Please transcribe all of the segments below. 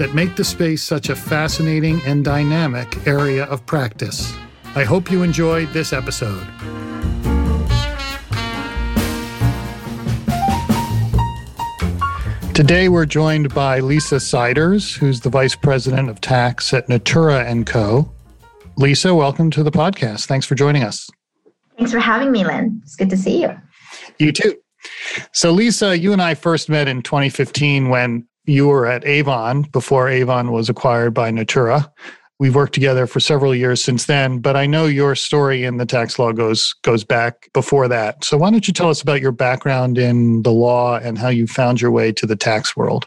that make the space such a fascinating and dynamic area of practice. I hope you enjoyed this episode. Today we're joined by Lisa Siders, who's the Vice President of Tax at Natura & Co. Lisa, welcome to the podcast. Thanks for joining us. Thanks for having me, Len. It's good to see you. You too. So, Lisa, you and I first met in 2015 when you were at Avon before Avon was acquired by Natura. We've worked together for several years since then, but I know your story in the tax law goes goes back before that. So why don't you tell us about your background in the law and how you found your way to the tax world?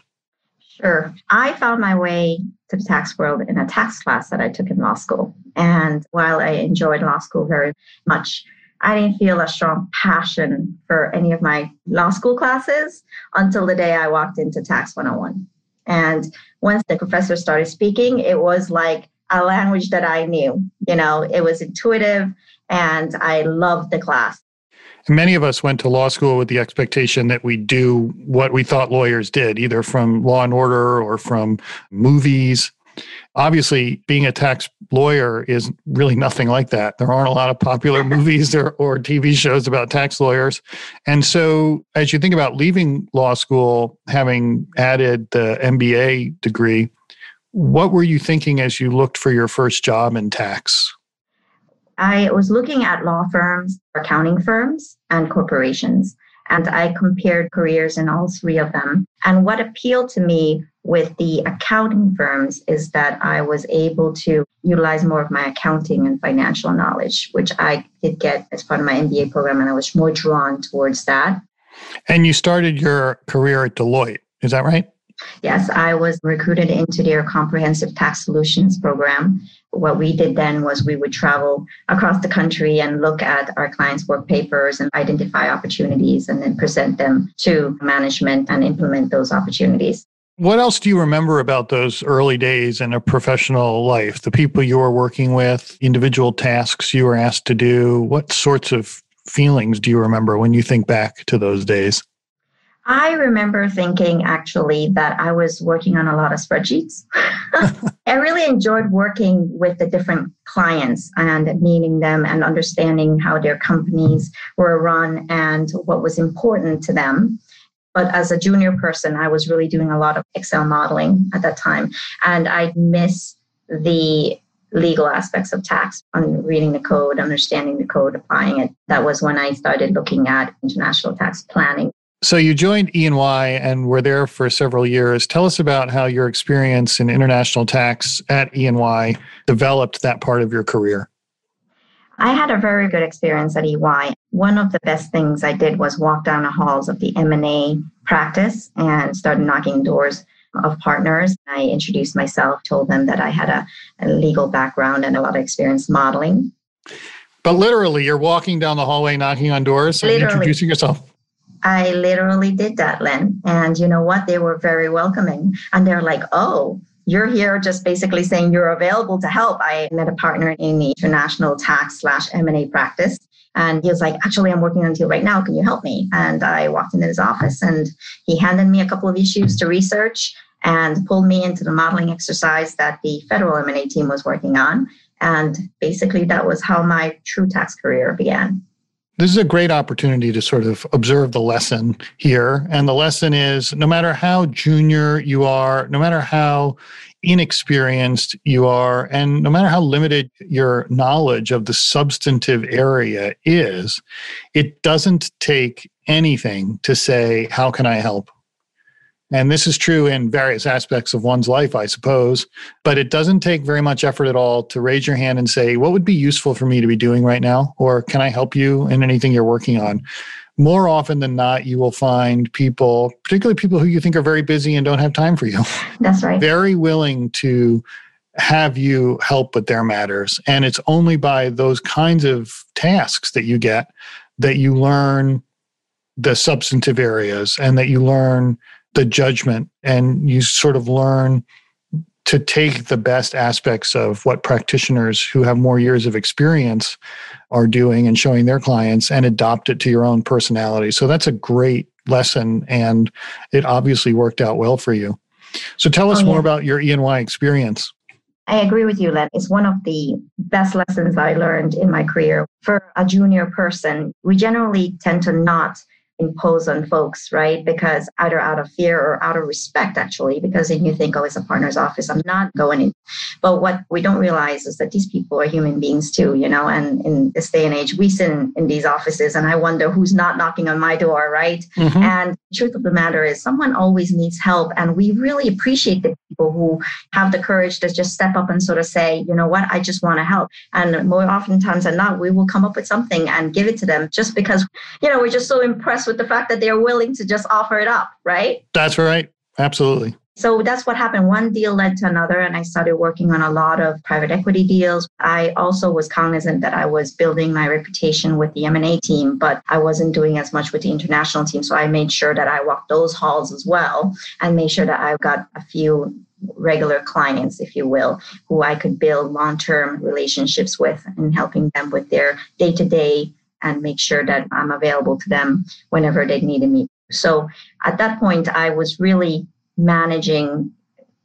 Sure. I found my way to the tax world in a tax class that I took in law school. And while I enjoyed law school very much, I didn't feel a strong passion for any of my law school classes until the day I walked into Tax 101. And once the professor started speaking, it was like a language that I knew. You know, it was intuitive and I loved the class. Many of us went to law school with the expectation that we do what we thought lawyers did, either from law and order or from movies obviously being a tax lawyer is really nothing like that. There aren't a lot of popular movies or, or tv shows about tax lawyers. And so as you think about leaving law school having added the mba degree what were you thinking as you looked for your first job in tax? I was looking at law firms accounting firms and corporations and I compared careers in all three of them. And what appealed to me with the accounting firms is that I was able to utilize more of my accounting and financial knowledge, which I did get as part of my MBA program. And I was more drawn towards that. And you started your career at Deloitte, is that right? Yes, I was recruited into their comprehensive tax solutions program. What we did then was we would travel across the country and look at our clients' work papers and identify opportunities and then present them to management and implement those opportunities. What else do you remember about those early days in a professional life? The people you were working with, individual tasks you were asked to do? What sorts of feelings do you remember when you think back to those days? I remember thinking actually that I was working on a lot of spreadsheets. I really enjoyed working with the different clients and meeting them and understanding how their companies were run and what was important to them. But as a junior person, I was really doing a lot of Excel modeling at that time. And I miss the legal aspects of tax on reading the code, understanding the code, applying it. That was when I started looking at international tax planning. So you joined E&Y and were there for several years. Tell us about how your experience in international tax at E&Y developed that part of your career. I had a very good experience at EY. One of the best things I did was walk down the halls of the M&A practice and started knocking doors of partners. I introduced myself, told them that I had a, a legal background and a lot of experience modeling. But literally, you're walking down the hallway, knocking on doors, and literally. introducing yourself. I literally did that, Len. And you know what? They were very welcoming. And they're like, oh, you're here just basically saying you're available to help. I met a partner in the international tax slash M&A practice. And he was like, actually, I'm working on you right now. Can you help me? And I walked into his office and he handed me a couple of issues to research and pulled me into the modeling exercise that the federal M&A team was working on. And basically, that was how my true tax career began. This is a great opportunity to sort of observe the lesson here. And the lesson is no matter how junior you are, no matter how inexperienced you are, and no matter how limited your knowledge of the substantive area is, it doesn't take anything to say, How can I help? And this is true in various aspects of one's life, I suppose. But it doesn't take very much effort at all to raise your hand and say, What would be useful for me to be doing right now? Or can I help you in anything you're working on? More often than not, you will find people, particularly people who you think are very busy and don't have time for you. That's right. Very willing to have you help with their matters. And it's only by those kinds of tasks that you get that you learn the substantive areas and that you learn the judgment and you sort of learn to take the best aspects of what practitioners who have more years of experience are doing and showing their clients and adopt it to your own personality. So that's a great lesson and it obviously worked out well for you. So tell us oh, yeah. more about your E&Y experience. I agree with you, Len. It's one of the best lessons I learned in my career. For a junior person, we generally tend to not impose on folks, right? Because either out of fear or out of respect, actually, because then you think, oh, it's a partner's office, I'm not going in. But what we don't realize is that these people are human beings too, you know, and in this day and age, we sit in, in these offices and I wonder who's not knocking on my door, right? Mm-hmm. And the truth of the matter is someone always needs help. And we really appreciate the people who have the courage to just step up and sort of say, you know what, I just want to help. And more oftentimes than not, we will come up with something and give it to them just because, you know, we're just so impressed with the fact that they're willing to just offer it up, right? That's right. Absolutely. So that's what happened. One deal led to another, and I started working on a lot of private equity deals. I also was cognizant that I was building my reputation with the M&A team, but I wasn't doing as much with the international team. So I made sure that I walked those halls as well and made sure that I got a few regular clients, if you will, who I could build long term relationships with and helping them with their day to day and make sure that I'm available to them whenever they needed me. So at that point, I was really managing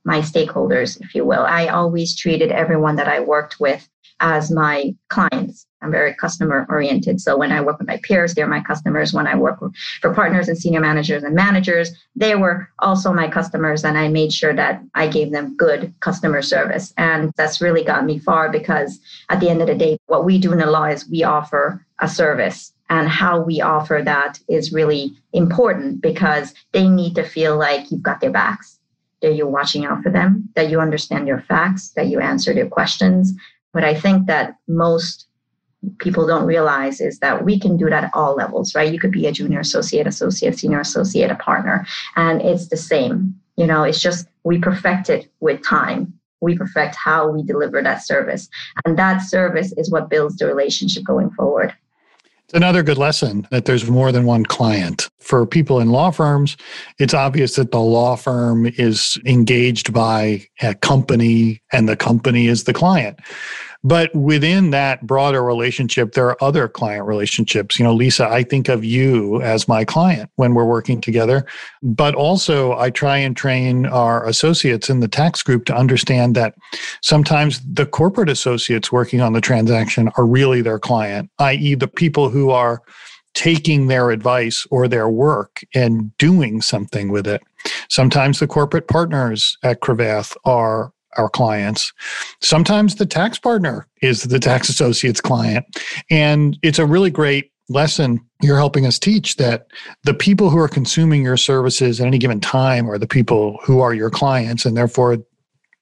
my stakeholders, if you will. I always treated everyone that I worked with as my clients. I'm very customer oriented. So when I work with my peers, they're my customers. When I work for partners and senior managers and managers, they were also my customers. And I made sure that I gave them good customer service. And that's really got me far because at the end of the day, what we do in the law is we offer a service. And how we offer that is really important because they need to feel like you've got their backs, that you're watching out for them, that you understand their facts, that you answer their questions, what I think that most people don't realize is that we can do that at all levels, right? You could be a junior associate, associate, senior associate, a partner, and it's the same. You know, it's just we perfect it with time. We perfect how we deliver that service. And that service is what builds the relationship going forward. Another good lesson that there's more than one client. For people in law firms, it's obvious that the law firm is engaged by a company and the company is the client. But within that broader relationship, there are other client relationships. You know, Lisa, I think of you as my client when we're working together. But also, I try and train our associates in the tax group to understand that sometimes the corporate associates working on the transaction are really their client, i.e., the people who are taking their advice or their work and doing something with it. Sometimes the corporate partners at Cravath are our clients. Sometimes the tax partner is the tax associate's client. And it's a really great lesson you're helping us teach that the people who are consuming your services at any given time are the people who are your clients. And therefore,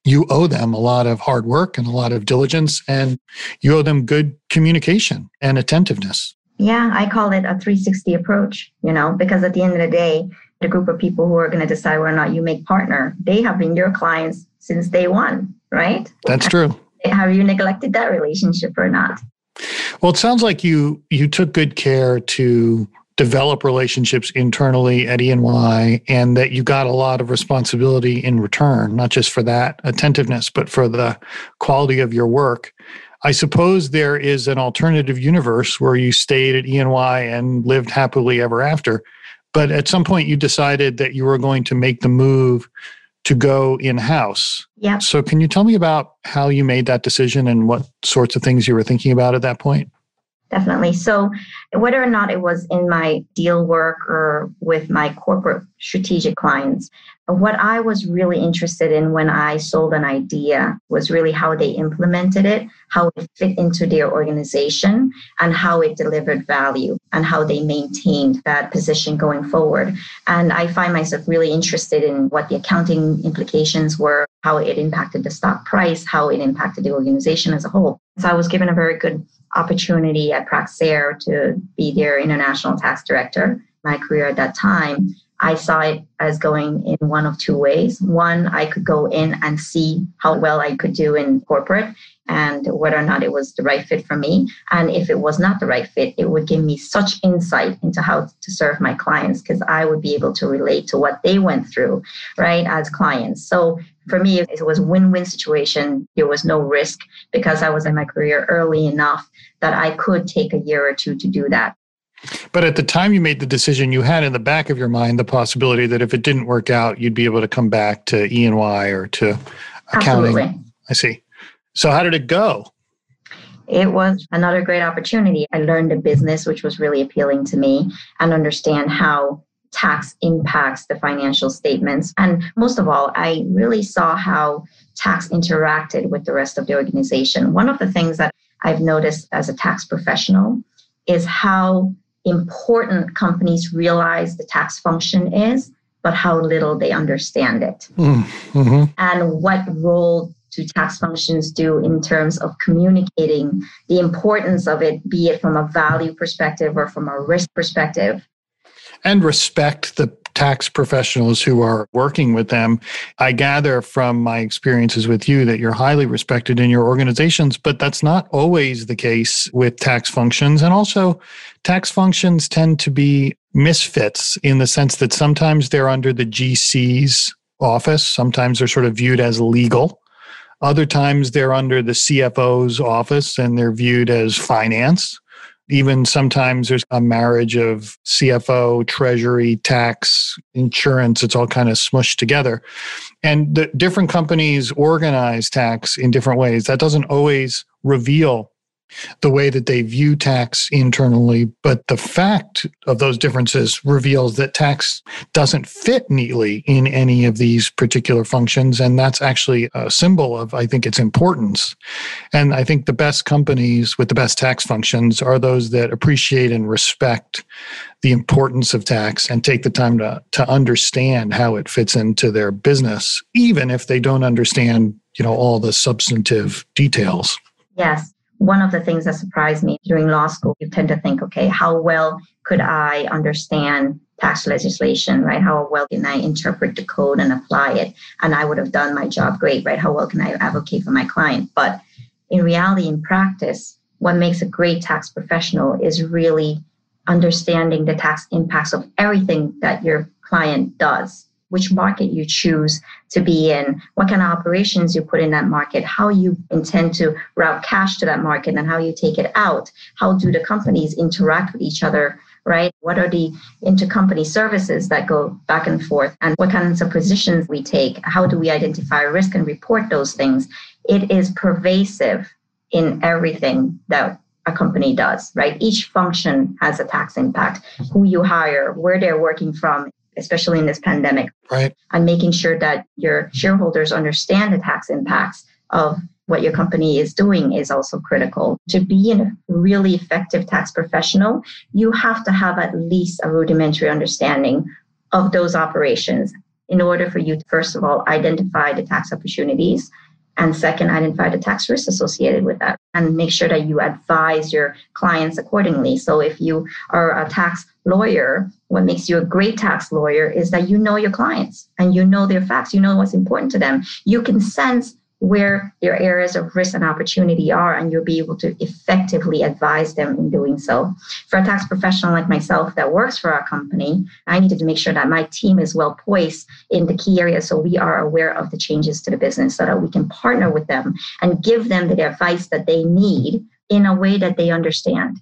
you owe them a lot of hard work and a lot of diligence, and you owe them good communication and attentiveness. Yeah, I call it a 360 approach, you know, because at the end of the day, the group of people who are going to decide whether or not you make partner, they have been your clients since day one, right? That's true. Have you neglected that relationship or not? Well, it sounds like you you took good care to develop relationships internally at E&Y and that you got a lot of responsibility in return, not just for that attentiveness, but for the quality of your work. I suppose there is an alternative universe where you stayed at E&Y and lived happily ever after. But at some point you decided that you were going to make the move to go in house. Yeah. So, can you tell me about how you made that decision and what sorts of things you were thinking about at that point? Definitely. So, whether or not it was in my deal work or with my corporate strategic clients, what I was really interested in when I sold an idea was really how they implemented it, how it fit into their organization, and how it delivered value and how they maintained that position going forward. And I find myself really interested in what the accounting implications were, how it impacted the stock price, how it impacted the organization as a whole. So I was given a very good opportunity at Praxair to be their international tax director. My career at that time I saw it as going in one of two ways. One, I could go in and see how well I could do in corporate and whether or not it was the right fit for me. And if it was not the right fit, it would give me such insight into how to serve my clients because I would be able to relate to what they went through, right, as clients. So for me, it was a win win situation. There was no risk because I was in my career early enough that I could take a year or two to do that. But at the time you made the decision, you had in the back of your mind the possibility that if it didn't work out, you'd be able to come back to E and Y or to accounting. Absolutely. I see. So how did it go? It was another great opportunity. I learned a business which was really appealing to me and understand how tax impacts the financial statements. And most of all, I really saw how tax interacted with the rest of the organization. One of the things that I've noticed as a tax professional is how important companies realize the tax function is, but how little they understand it. Mm-hmm. And what role do tax functions do in terms of communicating the importance of it, be it from a value perspective or from a risk perspective? And respect the tax professionals who are working with them. I gather from my experiences with you that you're highly respected in your organizations, but that's not always the case with tax functions. And also, tax functions tend to be misfits in the sense that sometimes they're under the GC's office, sometimes they're sort of viewed as legal. Other times they're under the CFO's office and they're viewed as finance. Even sometimes there's a marriage of CFO, treasury, tax, insurance. It's all kind of smushed together. And the different companies organize tax in different ways. That doesn't always reveal the way that they view tax internally. But the fact of those differences reveals that tax doesn't fit neatly in any of these particular functions. And that's actually a symbol of, I think, its importance. And I think the best companies with the best tax functions are those that appreciate and respect the importance of tax and take the time to, to understand how it fits into their business, even if they don't understand, you know, all the substantive details. Yes one of the things that surprised me during law school, you tend to think, okay, how well could I understand tax legislation, right? How well can I interpret the code and apply it? And I would have done my job great, right? How well can I advocate for my client? But in reality, in practice, what makes a great tax professional is really understanding the tax impacts of everything that your client does which market you choose to be in, what kind of operations you put in that market, how you intend to route cash to that market, and how you take it out. How do the companies interact with each other? Right? What are the intercompany services that go back and forth? And what kinds of positions we take? How do we identify risk and report those things? It is pervasive in everything that a company does, right? Each function has a tax impact. Who you hire, where they're working from, especially in this pandemic. Right. And making sure that your shareholders understand the tax impacts of what your company is doing is also critical. To be a really effective tax professional, you have to have at least a rudimentary understanding of those operations in order for you to, first of all, identify the tax opportunities and second, identify the tax risks associated with that and make sure that you advise your clients accordingly. So if you are a tax lawyer, what makes you a great tax lawyer is that you know your clients and you know their facts, you know what's important to them. You can sense where their areas of risk and opportunity are, and you'll be able to effectively advise them in doing so. For a tax professional like myself that works for our company, I needed to make sure that my team is well poised in the key areas so we are aware of the changes to the business so that we can partner with them and give them the advice that they need in a way that they understand.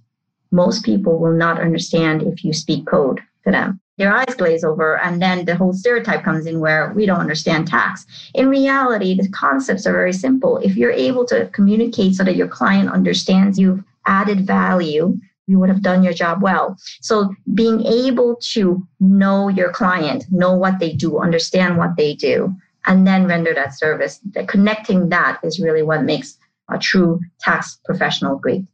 Most people will not understand if you speak code to them their eyes glaze over and then the whole stereotype comes in where we don't understand tax. In reality the concepts are very simple. If you're able to communicate so that your client understands you've added value you would have done your job well. So being able to know your client know what they do understand what they do and then render that service the connecting that is really what makes a true tax professional great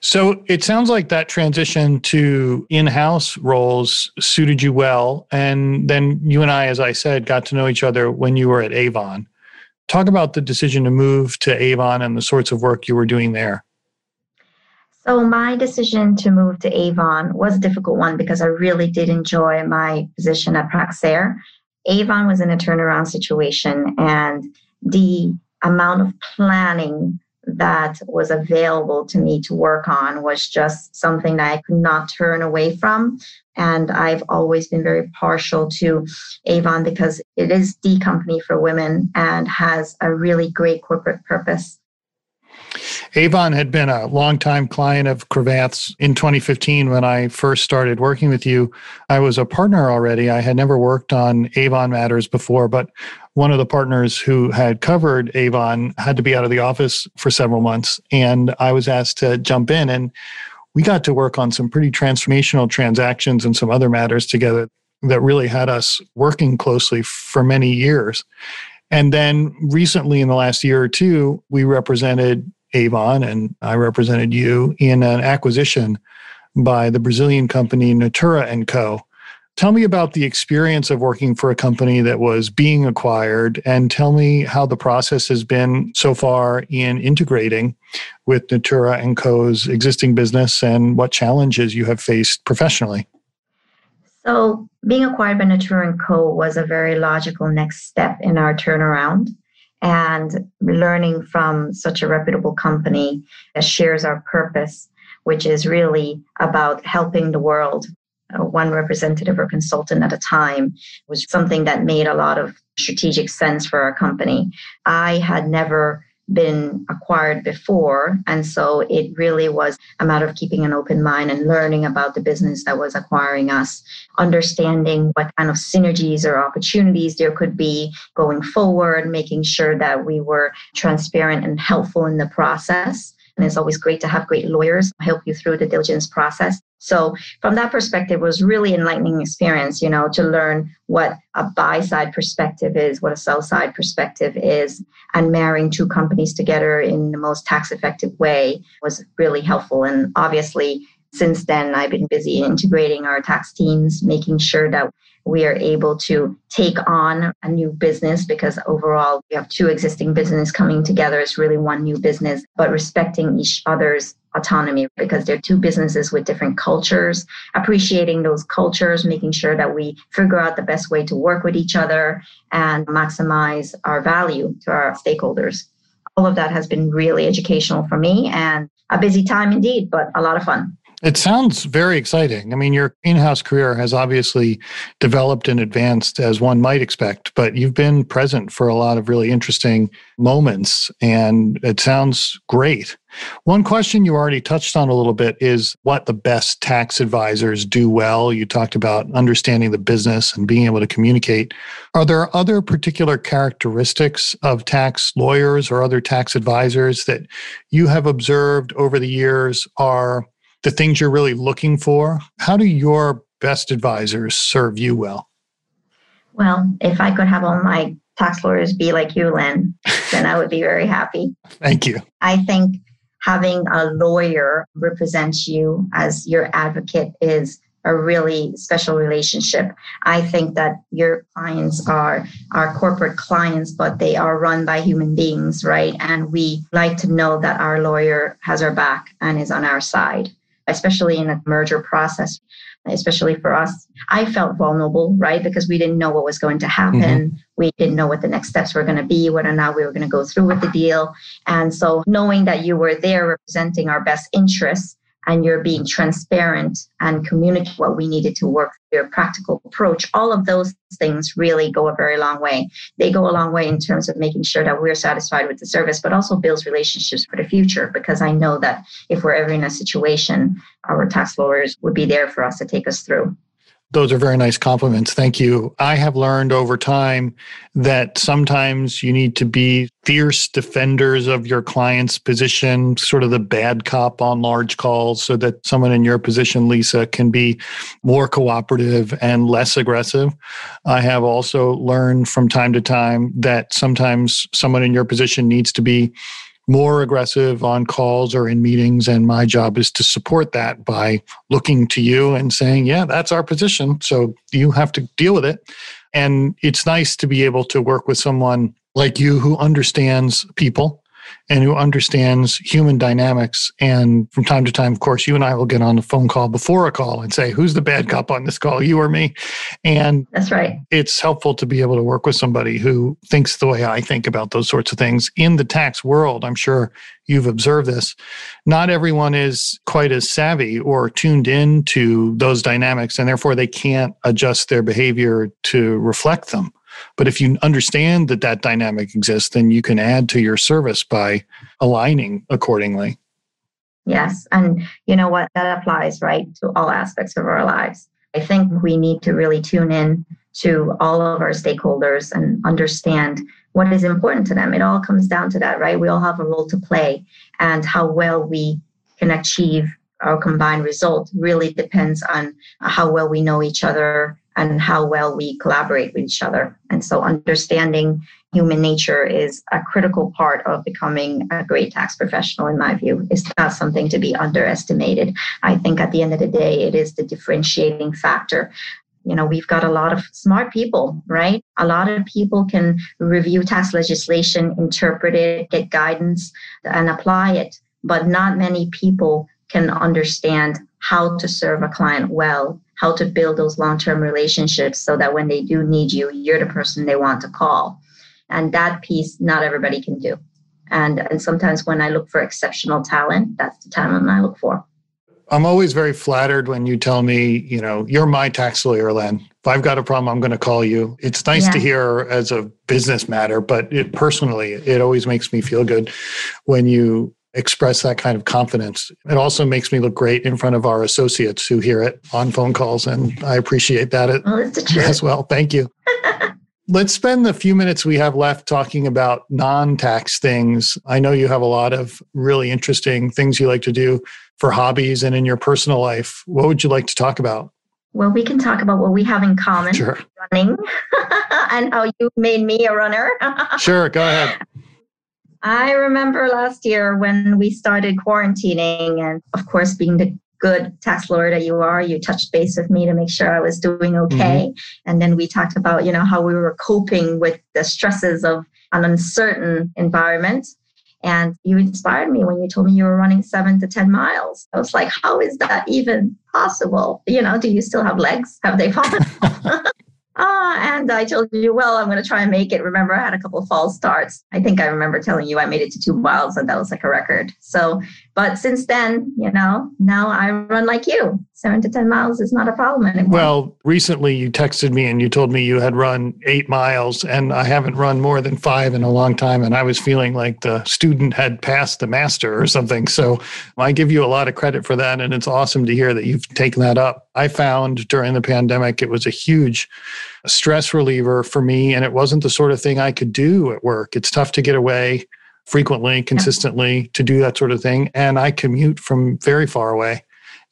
so it sounds like that transition to in house roles suited you well. And then you and I, as I said, got to know each other when you were at Avon. Talk about the decision to move to Avon and the sorts of work you were doing there. So my decision to move to Avon was a difficult one because I really did enjoy my position at Praxair. Avon was in a turnaround situation and the amount of planning that was available to me to work on was just something that I could not turn away from. And I've always been very partial to Avon because it is the company for women and has a really great corporate purpose. Avon had been a longtime client of Cravath's in 2015 when I first started working with you. I was a partner already. I had never worked on Avon matters before, but one of the partners who had covered Avon had to be out of the office for several months. And I was asked to jump in. And we got to work on some pretty transformational transactions and some other matters together that really had us working closely for many years. And then recently, in the last year or two, we represented Avon and I represented you in an acquisition by the Brazilian company Natura and Co. Tell me about the experience of working for a company that was being acquired and tell me how the process has been so far in integrating with Natura and Co.'s existing business and what challenges you have faced professionally. So, being acquired by Natura and Co. was a very logical next step in our turnaround. And learning from such a reputable company that shares our purpose, which is really about helping the world uh, one representative or consultant at a time was something that made a lot of strategic sense for our company. I had never been acquired before. And so it really was a matter of keeping an open mind and learning about the business that was acquiring us, understanding what kind of synergies or opportunities there could be going forward, making sure that we were transparent and helpful in the process. And it's always great to have great lawyers help you through the diligence process. So from that perspective, was really enlightening experience, you know, to learn what a buy side perspective is, what a sell side perspective is, and marrying two companies together in the most tax effective way was really helpful. And obviously, since then, I've been busy integrating our tax teams, making sure that we are able to take on a new business because overall we have two existing businesses coming together. It's really one new business but respecting each other's autonomy because they're two businesses with different cultures. Appreciating those cultures making sure that we figure out the best way to work with each other and maximize our value to our stakeholders. All of that has been really educational for me and a busy time indeed but a lot of fun it sounds very exciting. I mean, your in house career has obviously developed and advanced as one might expect, but you've been present for a lot of really interesting moments, and it sounds great. One question you already touched on a little bit is what the best tax advisors do well. You talked about understanding the business and being able to communicate. Are there other particular characteristics of tax lawyers or other tax advisors that you have observed over the years are the things you're really looking for? How do your best advisors serve you well? Well, if I could have all my tax lawyers be like you, Len, then I would be very happy. Thank you. I think having a lawyer represent you as your advocate is a really special relationship. I think that your clients are our corporate clients, but they are run by human beings, right? And we like to know that our lawyer has our back and is on our side especially in a merger process, especially for us. I felt vulnerable, right? Because we didn't know what was going to happen. Mm-hmm. We didn't know what the next steps were going to be, whether or not we were going to go through with the deal. And so knowing that you were there representing our best interests and you're being transparent and communicate what we needed to work your practical approach all of those things really go a very long way. They go a long way in terms of making sure that we're satisfied with the service but also builds relationships for the future because i know that if we're ever in a situation our tax lawyers would be there for us to take us through those are very nice compliments. Thank you. I have learned over time that sometimes you need to be fierce defenders of your client's position, sort of the bad cop on large calls, so that someone in your position, Lisa, can be more cooperative and less aggressive. I have also learned from time to time that sometimes someone in your position needs to be more aggressive on calls or in meetings. And my job is to support that by looking to you and saying, yeah, that's our position. So you have to deal with it. And it's nice to be able to work with someone like you who understands people and who understands human dynamics. And from time to time, of course, you and I will get on a phone call before a call and say, who's the bad cop on this call, you or me? And that's right. It's helpful to be able to work with somebody who thinks the way I think about those sorts of things. In the tax world, I'm sure you've observed this. Not everyone is quite as savvy or tuned in to those dynamics, and therefore they can't adjust their behavior to reflect them. But if you understand that that dynamic exists, then you can add to your service by aligning accordingly. Yes. And you know what? That applies, right, to all aspects of our lives. I think we need to really tune in to all of our stakeholders and understand what is important to them. It all comes down to that, right? We all have a role to play, and how well we can achieve our combined result really depends on how well we know each other and how well we collaborate with each other. And so, understanding human nature is a critical part of becoming a great tax professional, in my view. It's not something to be underestimated. I think at the end of the day, it is the differentiating factor. You know, we've got a lot of smart people, right? A lot of people can review tax legislation, interpret it, get guidance, and apply it. But not many people can understand how to serve a client well how to build those long term relationships so that when they do need you, you're the person they want to call. And that piece, not everybody can do. And, and sometimes when I look for exceptional talent, that's the talent I look for. I'm always very flattered when you tell me, you know, you're my tax lawyer, Len. If I've got a problem, I'm going to call you. It's nice yeah. to hear as a business matter, but it personally, it always makes me feel good when you express that kind of confidence. It also makes me look great in front of our associates who hear it on phone calls. And I appreciate that oh, as well. Thank you. Let's spend the few minutes we have left talking about non tax things. I know you have a lot of really interesting things you like to do for hobbies and in your personal life. What would you like to talk about? Well, we can talk about what we have in common sure. running and how you made me a runner. sure, go ahead. I remember last year when we started quarantining, and of course, being the good tax lawyer that you are, you touched base with me to make sure I was doing okay. Mm-hmm. And then we talked about, you know, how we were coping with the stresses of an uncertain environment. And you inspired me when you told me you were running seven to 10 miles. I was like, how is that even possible? You know, do you still have legs? Have they fallen? Ah, and I told you, well, I'm going to try and make it. Remember, I had a couple of false starts. I think I remember telling you I made it to two miles, and that was like a record. So, but since then, you know, now I run like you. Seven to 10 miles is not a problem anymore. Well, recently you texted me and you told me you had run eight miles, and I haven't run more than five in a long time. And I was feeling like the student had passed the master or something. So I give you a lot of credit for that. And it's awesome to hear that you've taken that up. I found during the pandemic, it was a huge stress reliever for me. And it wasn't the sort of thing I could do at work. It's tough to get away frequently, consistently to do that sort of thing. And I commute from very far away.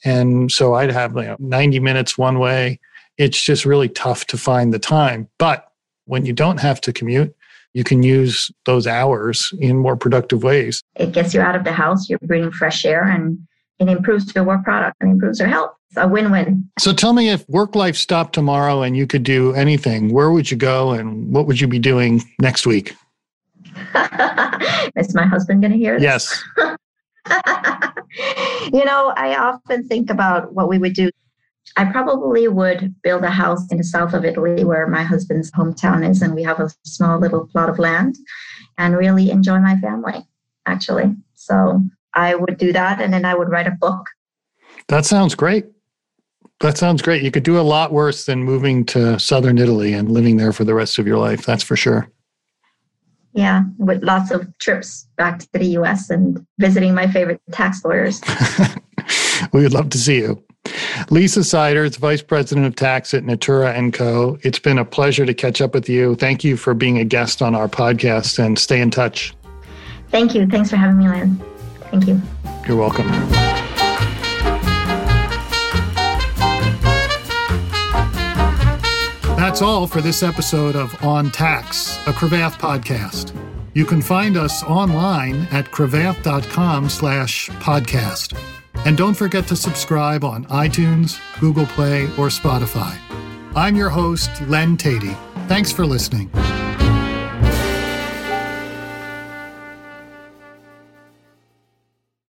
And so I'd have you know, 90 minutes one way. It's just really tough to find the time. But when you don't have to commute, you can use those hours in more productive ways. It gets you out of the house, you're breathing fresh air, and it improves your work product and improves your health. It's a win win. So tell me if work life stopped tomorrow and you could do anything, where would you go and what would you be doing next week? Is my husband going to hear this? Yes. you know, I often think about what we would do. I probably would build a house in the south of Italy where my husband's hometown is, and we have a small little plot of land and really enjoy my family, actually. So I would do that, and then I would write a book. That sounds great. That sounds great. You could do a lot worse than moving to southern Italy and living there for the rest of your life. That's for sure. Yeah, with lots of trips back to the US and visiting my favorite tax lawyers. we would love to see you. Lisa Siders, Vice President of Tax at Natura & Co. It's been a pleasure to catch up with you. Thank you for being a guest on our podcast and stay in touch. Thank you. Thanks for having me, Len. Thank you. You're welcome. That's all for this episode of On Tax, a Cravath podcast. You can find us online at cravath.com slash podcast. And don't forget to subscribe on iTunes, Google Play, or Spotify. I'm your host, Len Teti. Thanks for listening.